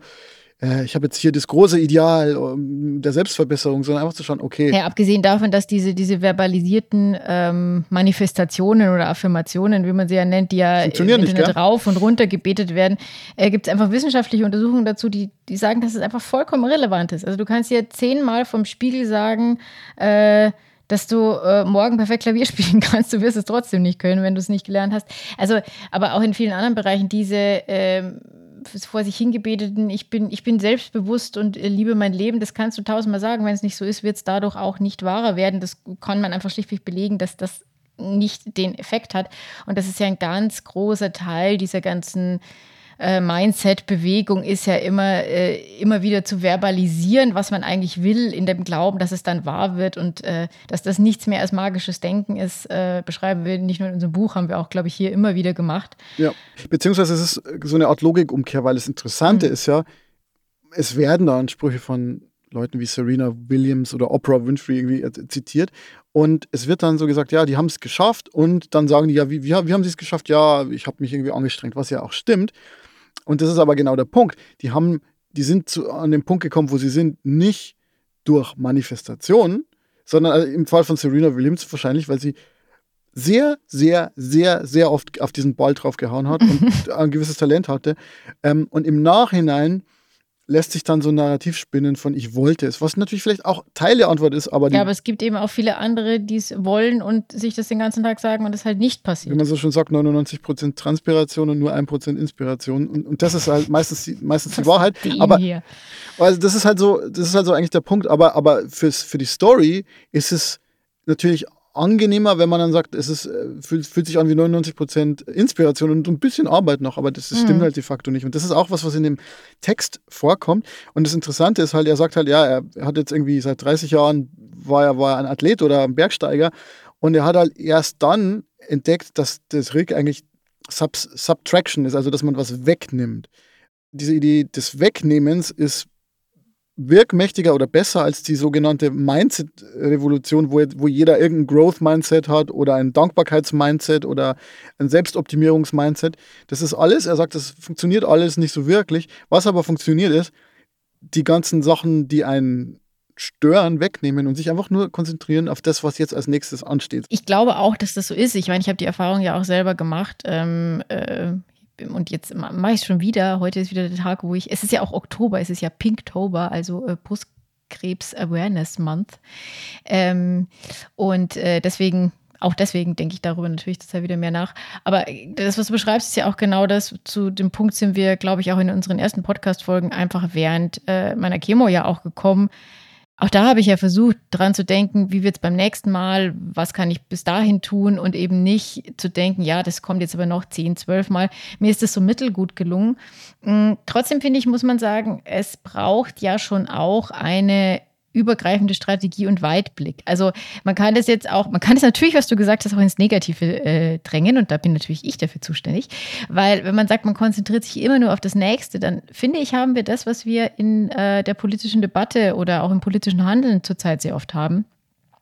Speaker 1: äh, ich habe jetzt hier das große Ideal der Selbstverbesserung, sondern einfach zu schauen, okay,
Speaker 2: Ja, abgesehen davon, dass diese, diese verbalisierten ähm, Manifestationen oder Affirmationen, wie man sie ja nennt, die ja
Speaker 1: nicht,
Speaker 2: Internet
Speaker 1: gell?
Speaker 2: rauf und runter gebetet werden, äh, gibt es einfach wissenschaftliche Untersuchungen dazu, die, die sagen, dass es einfach vollkommen irrelevant ist. Also du kannst dir zehnmal vom Spiegel sagen, äh, dass du äh, morgen perfekt Klavier [laughs] spielen kannst, du wirst es trotzdem nicht können, wenn du es nicht gelernt hast. Also, aber auch in vielen anderen Bereichen diese ähm, vor sich hingebeteten, ich bin, ich bin selbstbewusst und äh, liebe mein Leben, das kannst du tausendmal sagen. Wenn es nicht so ist, wird es dadurch auch nicht wahrer werden. Das kann man einfach schlichtweg belegen, dass das nicht den Effekt hat. Und das ist ja ein ganz großer Teil dieser ganzen äh, Mindset-Bewegung ist ja immer, äh, immer wieder zu verbalisieren, was man eigentlich will, in dem Glauben, dass es dann wahr wird und äh, dass das nichts mehr als magisches Denken ist, äh, beschreiben wir nicht nur in unserem Buch, haben wir auch, glaube ich, hier immer wieder gemacht.
Speaker 1: Ja, beziehungsweise es ist so eine Art Logikumkehr, weil das Interessante ist ja, es werden da Ansprüche von Leuten wie Serena Williams oder Oprah Winfrey irgendwie äh, zitiert und es wird dann so gesagt, ja, die haben es geschafft und dann sagen die, ja, wie, wie, wie haben sie es geschafft? Ja, ich habe mich irgendwie angestrengt, was ja auch stimmt. Und das ist aber genau der Punkt. Die haben, die sind zu, an den Punkt gekommen, wo sie sind, nicht durch Manifestation, sondern also im Fall von Serena Williams wahrscheinlich, weil sie sehr, sehr, sehr, sehr oft auf diesen Ball drauf gehauen hat und [laughs] ein gewisses Talent hatte. Ähm, und im Nachhinein lässt sich dann so ein Narrativ spinnen von ich wollte es, was natürlich vielleicht auch Teil der Antwort ist, aber,
Speaker 2: Ja, aber es gibt eben auch viele andere, die es wollen und sich das den ganzen Tag sagen und es halt nicht
Speaker 1: wie
Speaker 2: passiert.
Speaker 1: man so schon sagt, 99% Transpiration und nur 1% Inspiration. Und, und das ist halt meistens die, meistens die Wahrheit. Aber
Speaker 2: hier.
Speaker 1: Also das ist halt so, das ist halt so eigentlich der Punkt. Aber, aber fürs, für die Story ist es natürlich angenehmer, wenn man dann sagt, es ist, äh, fühlt, fühlt sich an wie 99% Inspiration und ein bisschen Arbeit noch, aber das, das stimmt
Speaker 2: Mhm.
Speaker 1: halt de facto nicht. Und das ist auch was, was in dem Text vorkommt. Und das Interessante ist halt, er sagt halt, ja, er hat jetzt irgendwie seit 30 Jahren, war er, war er ein Athlet oder ein Bergsteiger und er hat halt erst dann entdeckt, dass das Rig eigentlich Sub Subtraction ist, also dass man was wegnimmt. Diese Idee des Wegnehmens ist wirkmächtiger oder besser als die sogenannte Mindset-Revolution, wo, wo jeder irgendein Growth-Mindset hat oder ein Dankbarkeits-Mindset oder ein Selbstoptimierungs-Mindset. Das ist alles, er sagt, das funktioniert alles nicht so wirklich. Was aber funktioniert ist, die ganzen Sachen, die einen stören, wegnehmen und sich einfach nur konzentrieren auf das, was jetzt als nächstes ansteht.
Speaker 2: Ich glaube auch, dass das so ist. Ich meine, ich habe die Erfahrung ja auch selber gemacht. Ähm, äh, und jetzt ma- mache ich es schon wieder. Heute ist wieder der Tag, wo ich. Es ist ja auch Oktober, es ist ja Pinktober, also äh, Brustkrebs Awareness Month. Ähm, und äh, deswegen. Auch deswegen denke ich darüber natürlich total wieder mehr nach. Aber das, was du beschreibst, ist ja auch genau das. Zu dem Punkt sind wir, glaube ich, auch in unseren ersten Podcast-Folgen einfach während äh, meiner Chemo ja auch gekommen. Auch da habe ich ja versucht, dran zu denken, wie wird es beim nächsten Mal, was kann ich bis dahin tun und eben nicht zu denken, ja, das kommt jetzt aber noch 10, 12 Mal. Mir ist das so mittelgut gelungen. Mm, Trotzdem finde ich, muss man sagen, es braucht ja schon auch eine übergreifende Strategie und Weitblick. Also man kann das jetzt auch, man kann das natürlich, was du gesagt hast, auch ins Negative äh, drängen und da bin natürlich ich dafür zuständig, weil wenn man sagt, man konzentriert sich immer nur auf das Nächste, dann finde ich, haben wir das, was wir in äh, der politischen Debatte oder auch im politischen Handeln zurzeit sehr oft haben.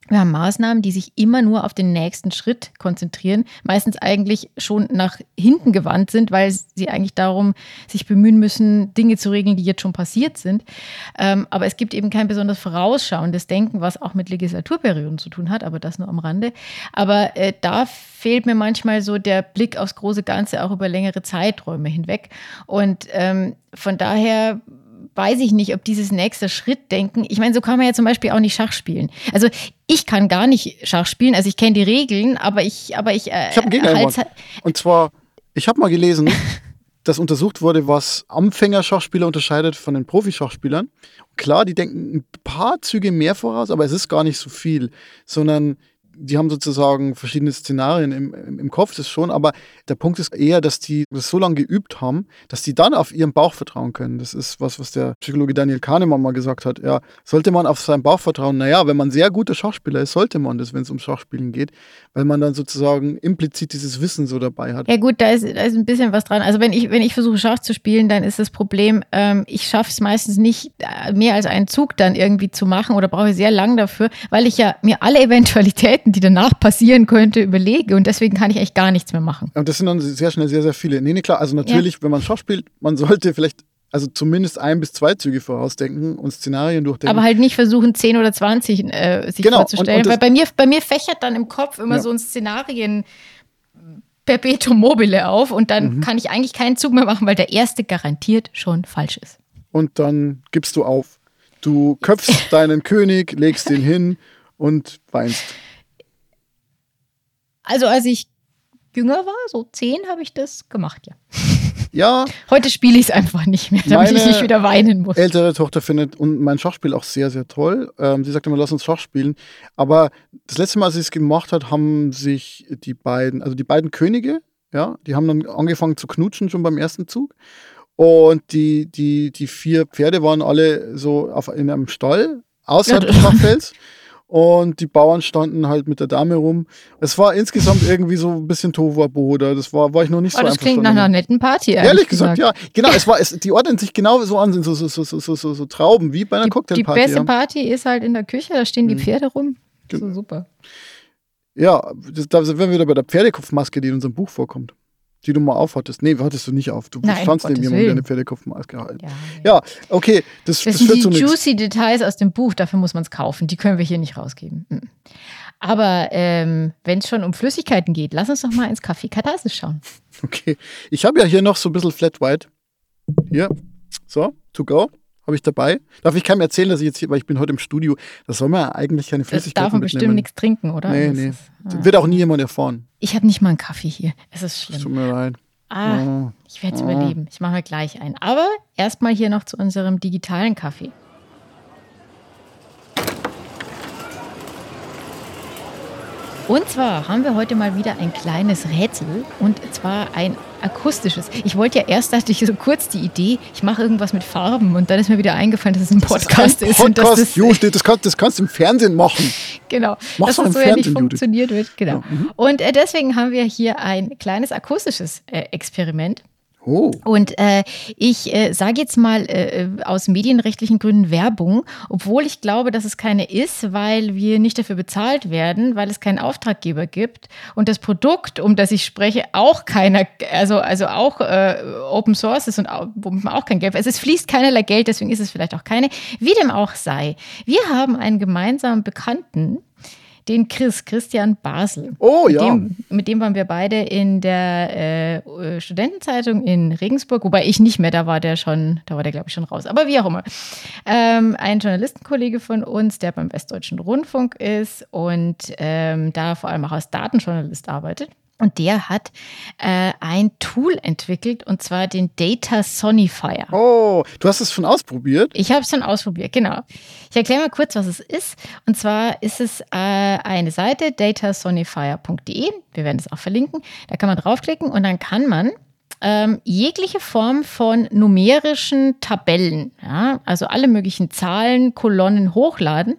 Speaker 2: Wir haben Maßnahmen, die sich immer nur auf den nächsten Schritt konzentrieren, meistens eigentlich schon nach hinten gewandt sind, weil sie eigentlich darum sich bemühen müssen, Dinge zu regeln, die jetzt schon passiert sind. Ähm, aber es gibt eben kein besonders vorausschauendes Denken, was auch mit Legislaturperioden zu tun hat, aber das nur am Rande. Aber äh, da fehlt mir manchmal so der Blick aufs große Ganze auch über längere Zeiträume hinweg. Und ähm, von daher weiß ich nicht, ob dieses nächste Schritt denken. Ich meine, so kann man ja zum Beispiel auch nicht Schach spielen. Also ich kann gar nicht Schach spielen. Also ich kenne die Regeln, aber ich, aber ich, äh,
Speaker 1: Ich habe einen
Speaker 2: halt-
Speaker 1: Und zwar, ich habe mal gelesen, [laughs] dass untersucht wurde, was Anfängerschachspieler unterscheidet von den Profischachspielern. Klar, die denken ein paar Züge mehr voraus, aber es ist gar nicht so viel, sondern die haben sozusagen verschiedene Szenarien im, im, Kopf, das schon, aber der Punkt ist eher, dass die das so lange geübt haben, dass die dann auf ihren Bauch vertrauen können. Das ist was, was der Psychologe Daniel Kahnemann mal gesagt hat. Ja, sollte man auf seinen Bauch vertrauen? Naja, wenn man sehr guter Schachspieler ist, sollte man das, wenn es um Schachspielen geht, weil man dann sozusagen implizit dieses Wissen so dabei hat.
Speaker 2: Ja gut, da ist, da ist ein bisschen was dran. Also wenn ich, wenn ich versuche Schach zu spielen, dann ist das Problem, ähm, ich schaffe es meistens nicht, äh, mehr als einen Zug dann irgendwie zu machen oder brauche sehr lang dafür, weil ich ja mir alle [laughs] Eventualitäten, die danach passieren könnte, überlege und deswegen kann ich echt gar nichts mehr machen.
Speaker 1: Und das sind dann sehr schnell sehr, sehr viele. Nee, nee, klar, also natürlich, wenn man Schach spielt, man sollte vielleicht also zumindest ein bis zwei Züge vorausdenken und Szenarien durchdenken.
Speaker 2: Aber halt nicht versuchen, 10 oder 20 äh, sich
Speaker 1: Genau,
Speaker 2: vorzustellen.
Speaker 1: und- und
Speaker 2: weil bei mir, bei mir fächert dann im Kopf immer
Speaker 1: Ja.
Speaker 2: so ein Szenarien Perpetuum mobile auf und dann
Speaker 1: Mhm.
Speaker 2: kann ich eigentlich keinen Zug mehr machen, weil der erste garantiert schon falsch ist.
Speaker 1: und dann gibst du auf. Du köpfst [laughs] deinen König, legst ihn hin und weinst.
Speaker 2: Also als ich jünger war, so 10, habe ich das gemacht, ja.
Speaker 1: Ja,
Speaker 2: Heute spiele ich es einfach nicht mehr, damit ich nicht wieder weinen muss.
Speaker 1: ältere Tochter findet und mein Schachspiel auch sehr, sehr toll. Ähm, sie sagt immer, lass uns Schach spielen. Aber das letzte Mal, als sie es gemacht hat, haben sich die beiden, also die beiden Könige, ja, die haben dann angefangen zu knutschen schon beim ersten Zug. Und die, die, die vier Pferde waren alle so auf, in einem Stall außerhalb
Speaker 2: Ja,
Speaker 1: des Schachfelds. [laughs] Und die Bauern standen halt mit der Dame rum. Es war insgesamt irgendwie so ein bisschen Tohuwabohu da. Das war, war ich noch nicht
Speaker 2: Oh,
Speaker 1: so
Speaker 2: das klingt nach einer netten Party,
Speaker 1: Ehrlich gesagt, ja. Genau, es war, es, die ordnen sich genau so an, so, so, so, so, so, so, Trauben, wie bei einer
Speaker 2: Die, die
Speaker 1: Cocktailparty.
Speaker 2: beste
Speaker 1: ja.
Speaker 2: Party ist halt in der Küche, da stehen die
Speaker 1: Mhm.
Speaker 2: Pferde rum. So super.
Speaker 1: ja, das, da sind wir wieder bei der Pferdekopfmaske, die in unserem Buch vorkommt. Die du mal aufhattest. Nee, hattest du nicht auf. Du
Speaker 2: Nein,
Speaker 1: standst neben jemandem, der
Speaker 2: Willen.
Speaker 1: eine Pferdekopfmaske hat.
Speaker 2: Ja,
Speaker 1: Ja, okay, das,
Speaker 2: Das,
Speaker 1: das,
Speaker 2: sind die juicy Details aus dem Buch, dafür muss man es kaufen. Die können wir hier nicht rausgeben. Mhm. Aber ähm, wenn es schon um Flüssigkeiten geht, lass uns doch mal ins Café Katharsis schauen.
Speaker 1: Okay. Ich habe ja hier noch so ein bisschen Flat White. Hier. So, to go. Habe ich dabei. Darf ich keinem erzählen, dass ich jetzt hier, weil ich bin heute im Studio, da soll man eigentlich keine
Speaker 2: Das
Speaker 1: Flüssigkeiten
Speaker 2: darf man bestimmt
Speaker 1: mitnehmen.
Speaker 2: nichts trinken, oder?
Speaker 1: Nee,
Speaker 2: Das
Speaker 1: nee.
Speaker 2: Ist, ah.
Speaker 1: Wird auch nie jemand erfahren.
Speaker 2: Ich habe nicht mal einen Kaffee hier. Es ist
Speaker 1: Tut
Speaker 2: schlimm.
Speaker 1: mir leid.
Speaker 2: Ah,
Speaker 1: Oh.
Speaker 2: ich werde es
Speaker 1: Oh.
Speaker 2: überleben. Ich mache mir gleich ein. Aber erstmal hier noch zu unserem digitalen Kaffee. Und zwar haben wir heute mal wieder ein kleines Rätsel und zwar ein akustisches. Ich wollte ja erst, dachte ich so kurz die Idee, ich mache irgendwas mit Farben und dann ist mir wieder eingefallen, dass es ein Podcast ist. und dass
Speaker 1: Podcast,
Speaker 2: das,
Speaker 1: Judith, das, kannst, das kannst du im Fernsehen machen.
Speaker 2: Genau,
Speaker 1: Mach's
Speaker 2: dass das so ja nicht
Speaker 1: Fernsehen, Judith.
Speaker 2: funktioniert wird. Genau.
Speaker 1: Ja, mhm.
Speaker 2: Und äh, deswegen haben wir hier ein kleines akustisches äh, Experiment.
Speaker 1: Oh.
Speaker 2: Und äh, ich äh, sage jetzt mal äh, aus medienrechtlichen Gründen Werbung, obwohl ich glaube, dass es keine ist, weil wir nicht dafür bezahlt werden, weil es keinen Auftraggeber gibt und das Produkt, um das ich spreche, auch keiner, also, also auch äh, Open Source ist und auch, womit man auch kein Geld, also es fließt keinerlei Geld, deswegen ist es vielleicht auch keine. Wie dem auch sei, wir haben einen gemeinsamen Bekannten, den Chris, Christian Basel.
Speaker 1: Oh,
Speaker 2: Mit
Speaker 1: ja.
Speaker 2: dem, mit dem waren wir beide in der äh, Studentenzeitung in Regensburg, wobei ich nicht mehr, da war der schon, da war der glaube ich schon raus. Aber wie auch immer. Ähm, ein Journalistenkollege von uns, der beim Westdeutschen Rundfunk ist und ähm, da vor allem auch als Datenjournalist arbeitet. Und der hat äh, ein Tool entwickelt und zwar den Data Sonifier.
Speaker 1: Oh, du hast es schon ausprobiert?
Speaker 2: Ich habe es schon ausprobiert, genau. Ich erkläre mal kurz, was es ist. Und zwar ist es äh, eine Seite, datasonifier.de. Wir werden es auch verlinken. Da kann man draufklicken und dann kann man ähm, jegliche Form von numerischen Tabellen, ja, also alle möglichen Zahlen, Kolonnen hochladen.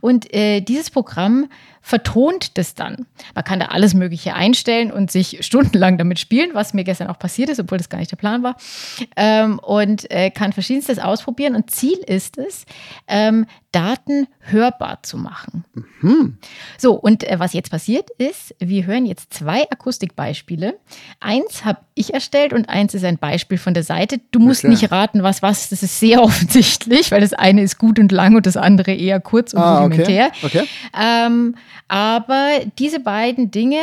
Speaker 2: Und äh, dieses Programm vertont das dann. Man kann da alles Mögliche einstellen und sich stundenlang damit spielen, was mir gestern auch passiert ist, obwohl das gar nicht der Plan war. Ähm, und äh, kann verschiedenstes ausprobieren. Und Ziel ist es, ähm, Daten hörbar zu machen. So, und äh, was jetzt passiert ist, wir hören jetzt zwei Akustikbeispiele. Eins habe ich erstellt und eins ist ein Beispiel von der Seite. Du musst
Speaker 1: Okay.
Speaker 2: nicht raten, was was. Das ist sehr [laughs] offensichtlich, weil das eine ist gut und lang und das andere eher kurz und
Speaker 1: Ah,
Speaker 2: rudimentär.
Speaker 1: okay. okay.
Speaker 2: Ähm, aber diese beiden Dinge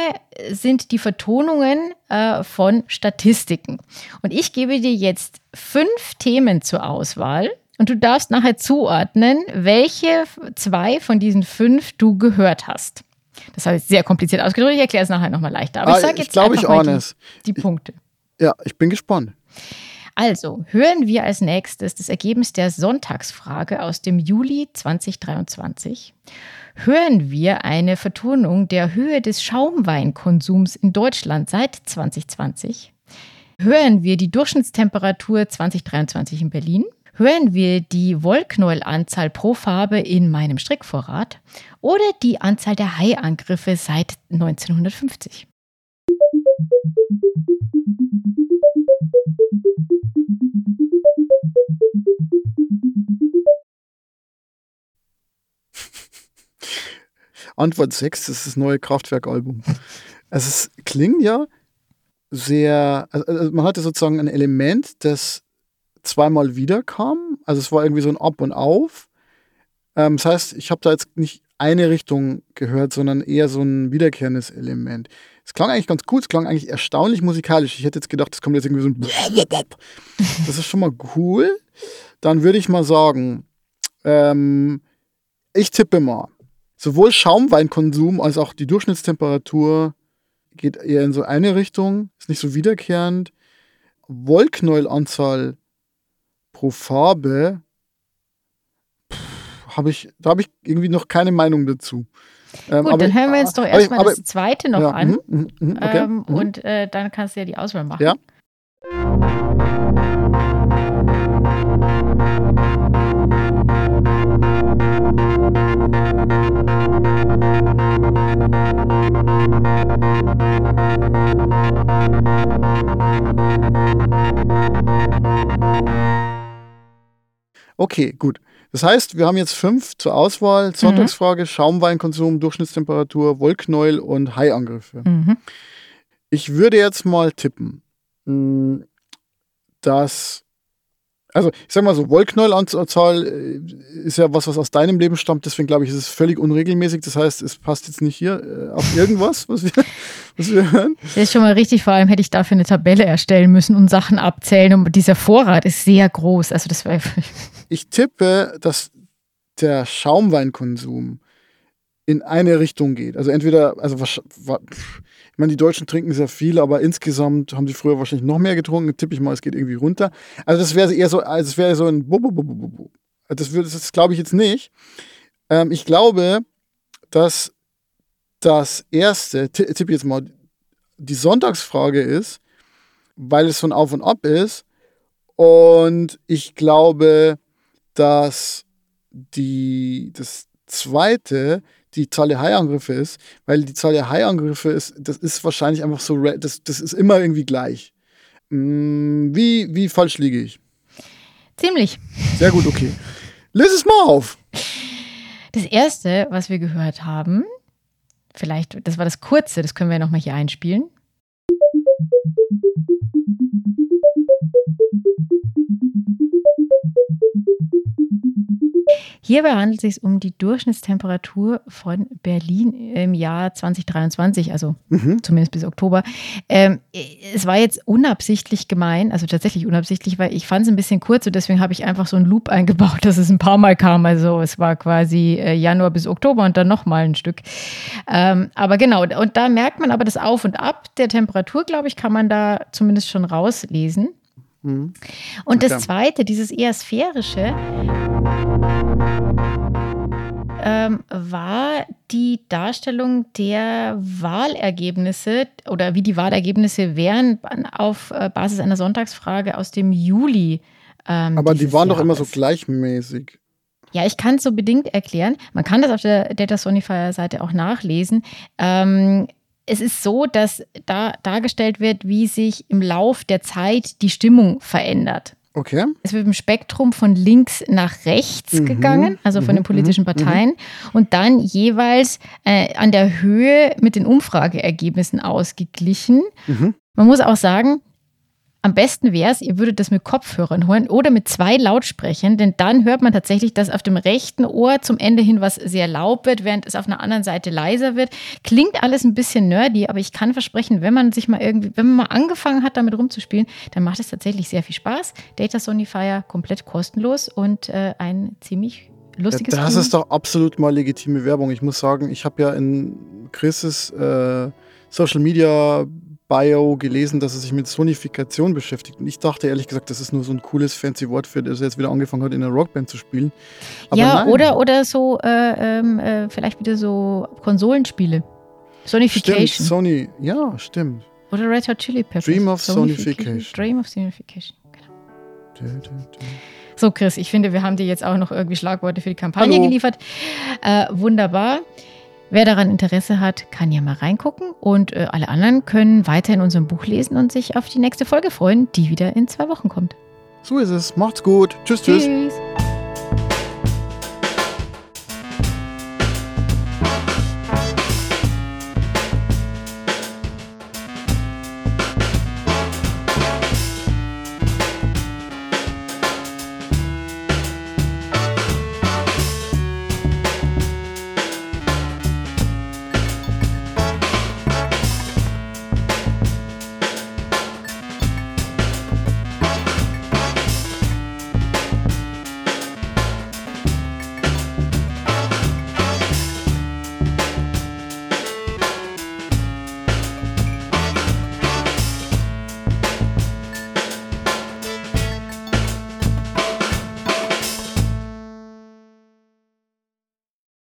Speaker 2: sind die Vertonungen äh, von Statistiken. Und ich gebe dir jetzt fünf Themen zur Auswahl. Und du darfst nachher zuordnen, welche zwei von diesen fünf du gehört hast. Das habe ich sehr kompliziert ausgedrückt. Ich erkläre es nachher nochmal leichter. Aber
Speaker 1: Ah,
Speaker 2: ich sage
Speaker 1: ich
Speaker 2: jetzt
Speaker 1: glaube,
Speaker 2: einfach
Speaker 1: ich
Speaker 2: mal die, die Punkte.
Speaker 1: Ja, ich bin gespannt.
Speaker 2: Also, hören wir als nächstes das Ergebnis der Sonntagsfrage aus dem Juli 2023. Hören wir eine Vertonung der Höhe des Schaumweinkonsums in Deutschland seit 2020. Hören wir die Durchschnittstemperatur 2023 in Berlin. Hören wir die Wollknäuelanzahl pro Farbe in meinem Strickvorrat oder die Anzahl der Haiangriffe seit 1950.
Speaker 1: Antwort 6, das ist das neue Kraftwerk-Album. Also es klingt ja sehr, also also man hatte sozusagen ein Element, das zweimal wiederkam. Also es war irgendwie so ein Ab und Auf. Ähm, das heißt, ich habe da jetzt nicht eine Richtung gehört, sondern eher so ein wiederkehrendes Element. Es klang eigentlich ganz gut, es klang eigentlich erstaunlich musikalisch. Ich hätte jetzt gedacht, es kommt jetzt irgendwie so ein [laughs] Das ist schon mal cool. Dann würde ich mal sagen, ähm, ich tippe mal. Sowohl Schaumweinkonsum als auch die Durchschnittstemperatur geht eher in so eine Richtung, ist nicht so wiederkehrend. Wollknäuelanzahl pro Farbe, hab ich, da habe ich irgendwie noch keine Meinung dazu. Ähm,
Speaker 2: Gut, dann hören wir uns doch erstmal das zweite noch
Speaker 1: ja,
Speaker 2: an.
Speaker 1: mhm, mhm, mhm, okay,
Speaker 2: ähm. Und äh, dann kannst du ja die Auswahl machen.
Speaker 1: Ja. Okay, gut. Das heißt, wir haben jetzt fünf zur Auswahl. Sonntagsfrage, Schaumweinkonsum, Durchschnittstemperatur, Wollknäuel und Haiangriffe.
Speaker 2: Mhm.
Speaker 1: Ich würde jetzt mal tippen, mh, dass Also, ich sag mal so, Wollknäuelanzahl äh, ist ja was, was aus deinem Leben stammt, deswegen glaube ich, ist es völlig unregelmäßig. Das heißt, es passt jetzt nicht hier äh, auf irgendwas, [laughs] was wir, was wir hören.
Speaker 2: Das ist schon mal richtig, vor allem hätte ich dafür eine Tabelle erstellen müssen und Sachen abzählen. Und dieser Vorrat ist sehr groß. Also das war [laughs]
Speaker 1: Ich tippe, dass der Schaumweinkonsum in eine Richtung geht. Also entweder, also wahrsch- wa- pff, ich meine, die Deutschen trinken sehr viel, aber insgesamt haben sie früher wahrscheinlich noch mehr getrunken. Tippe ich mal, es geht irgendwie runter. Also das wäre eher so, also es wäre so ein bu bu bu bu bu bu. Das, das glaube ich jetzt nicht. Ähm, ich glaube, dass das erste, ti- tippe jetzt mal, die Sonntagsfrage ist, weil es ein Auf und Ab ist. Und ich glaube, dass die, das zweite die Zahl der Haiangriffe ist, weil die Zahl der Haiangriffe ist, das ist wahrscheinlich einfach so, das, das ist immer irgendwie gleich. Mm, Wie, wie falsch liege ich?
Speaker 2: ziemlich.
Speaker 1: Sehr gut, okay. Lies es mal auf.
Speaker 2: Das erste, was wir gehört haben, vielleicht, das war das kurze, das können wir nochmal hier einspielen. Hierbei handelt es sich um die Durchschnittstemperatur von Berlin im Jahr 2023, also
Speaker 1: Mhm.
Speaker 2: zumindest bis Oktober. Ähm, es war jetzt unabsichtlich gemein, also tatsächlich unabsichtlich, weil ich fand es ein bisschen kurz und deswegen habe ich einfach so einen Loop eingebaut, [laughs] dass es ein paar Mal kam. Also es war quasi äh, Januar bis Oktober und dann nochmal ein Stück. Ähm, aber genau, und da merkt man aber das Auf und Ab der Temperatur, glaube ich, kann man da zumindest schon rauslesen.
Speaker 1: Mhm.
Speaker 2: Und das zweite, dieses eher sphärische, ähm, war die Darstellung der Wahlergebnisse oder wie die Wahlergebnisse wären auf äh, Basis einer Sonntagsfrage aus dem Juli. ähm,
Speaker 1: Aber die waren doch immer so
Speaker 2: Jahres.
Speaker 1: gleichmäßig.
Speaker 2: Ja, ich kann es so bedingt erklären. Man kann das auf der Data Sonifier Seite auch nachlesen. Ähm, es ist so, dass da dargestellt wird, wie sich im Lauf der Zeit die Stimmung verändert.
Speaker 1: Okay.
Speaker 2: Es wird im Spektrum von links nach rechts
Speaker 1: Mhm,
Speaker 2: gegangen, also von
Speaker 1: mhm,
Speaker 2: den politischen
Speaker 1: mhm,
Speaker 2: Parteien, und dann jeweils äh, an der Höhe mit den Umfrageergebnissen ausgeglichen.
Speaker 1: Mhm.
Speaker 2: Man muss auch sagen, am besten wäre es, ihr würdet das mit Kopfhörern hören oder mit zwei Lautsprechern, denn dann hört man tatsächlich, dass auf dem rechten Ohr zum Ende hin was sehr laut wird, während es auf einer anderen Seite leiser wird. Klingt alles ein bisschen nerdy, aber ich kann versprechen, wenn man sich mal irgendwie, wenn man mal angefangen hat, damit rumzuspielen, dann macht es tatsächlich sehr viel Spaß. Data Sonifier komplett kostenlos und äh, ein ziemlich
Speaker 1: Ja,
Speaker 2: lustiges
Speaker 1: das
Speaker 2: Tool.
Speaker 1: ist doch absolut mal legitime Werbung. Ich muss sagen, ich habe ja in Chris' äh, Social Media Bio gelesen, dass er sich mit Sonifikation beschäftigt. Und ich dachte ehrlich gesagt, das ist nur so ein cooles, fancy Wort für, dass er jetzt wieder angefangen hat, in einer Rockband zu spielen. Aber
Speaker 2: ja,
Speaker 1: nein.
Speaker 2: oder, oder so, äh, ähm, äh, vielleicht wieder so Konsolenspiele.
Speaker 1: Stimmt,
Speaker 2: Sonification.
Speaker 1: Sony, ja, stimmt.
Speaker 2: Oder Red Hot Chili Peppers.
Speaker 1: Dream of
Speaker 2: Sonification.
Speaker 1: Sonification.
Speaker 2: Dream of Sonification. Genau. So, Chris, ich finde, wir haben dir jetzt auch noch irgendwie Schlagworte für die Kampagne
Speaker 1: Hallo.
Speaker 2: geliefert. Äh, wunderbar. Wer daran Interesse hat, kann ja mal reingucken. Und äh, alle anderen können weiter in unserem Buch lesen und sich auf die nächste Folge freuen, die wieder in zwei Wochen kommt.
Speaker 1: So ist es. Macht's gut. Tschüss, tschüss.
Speaker 2: Tschüss.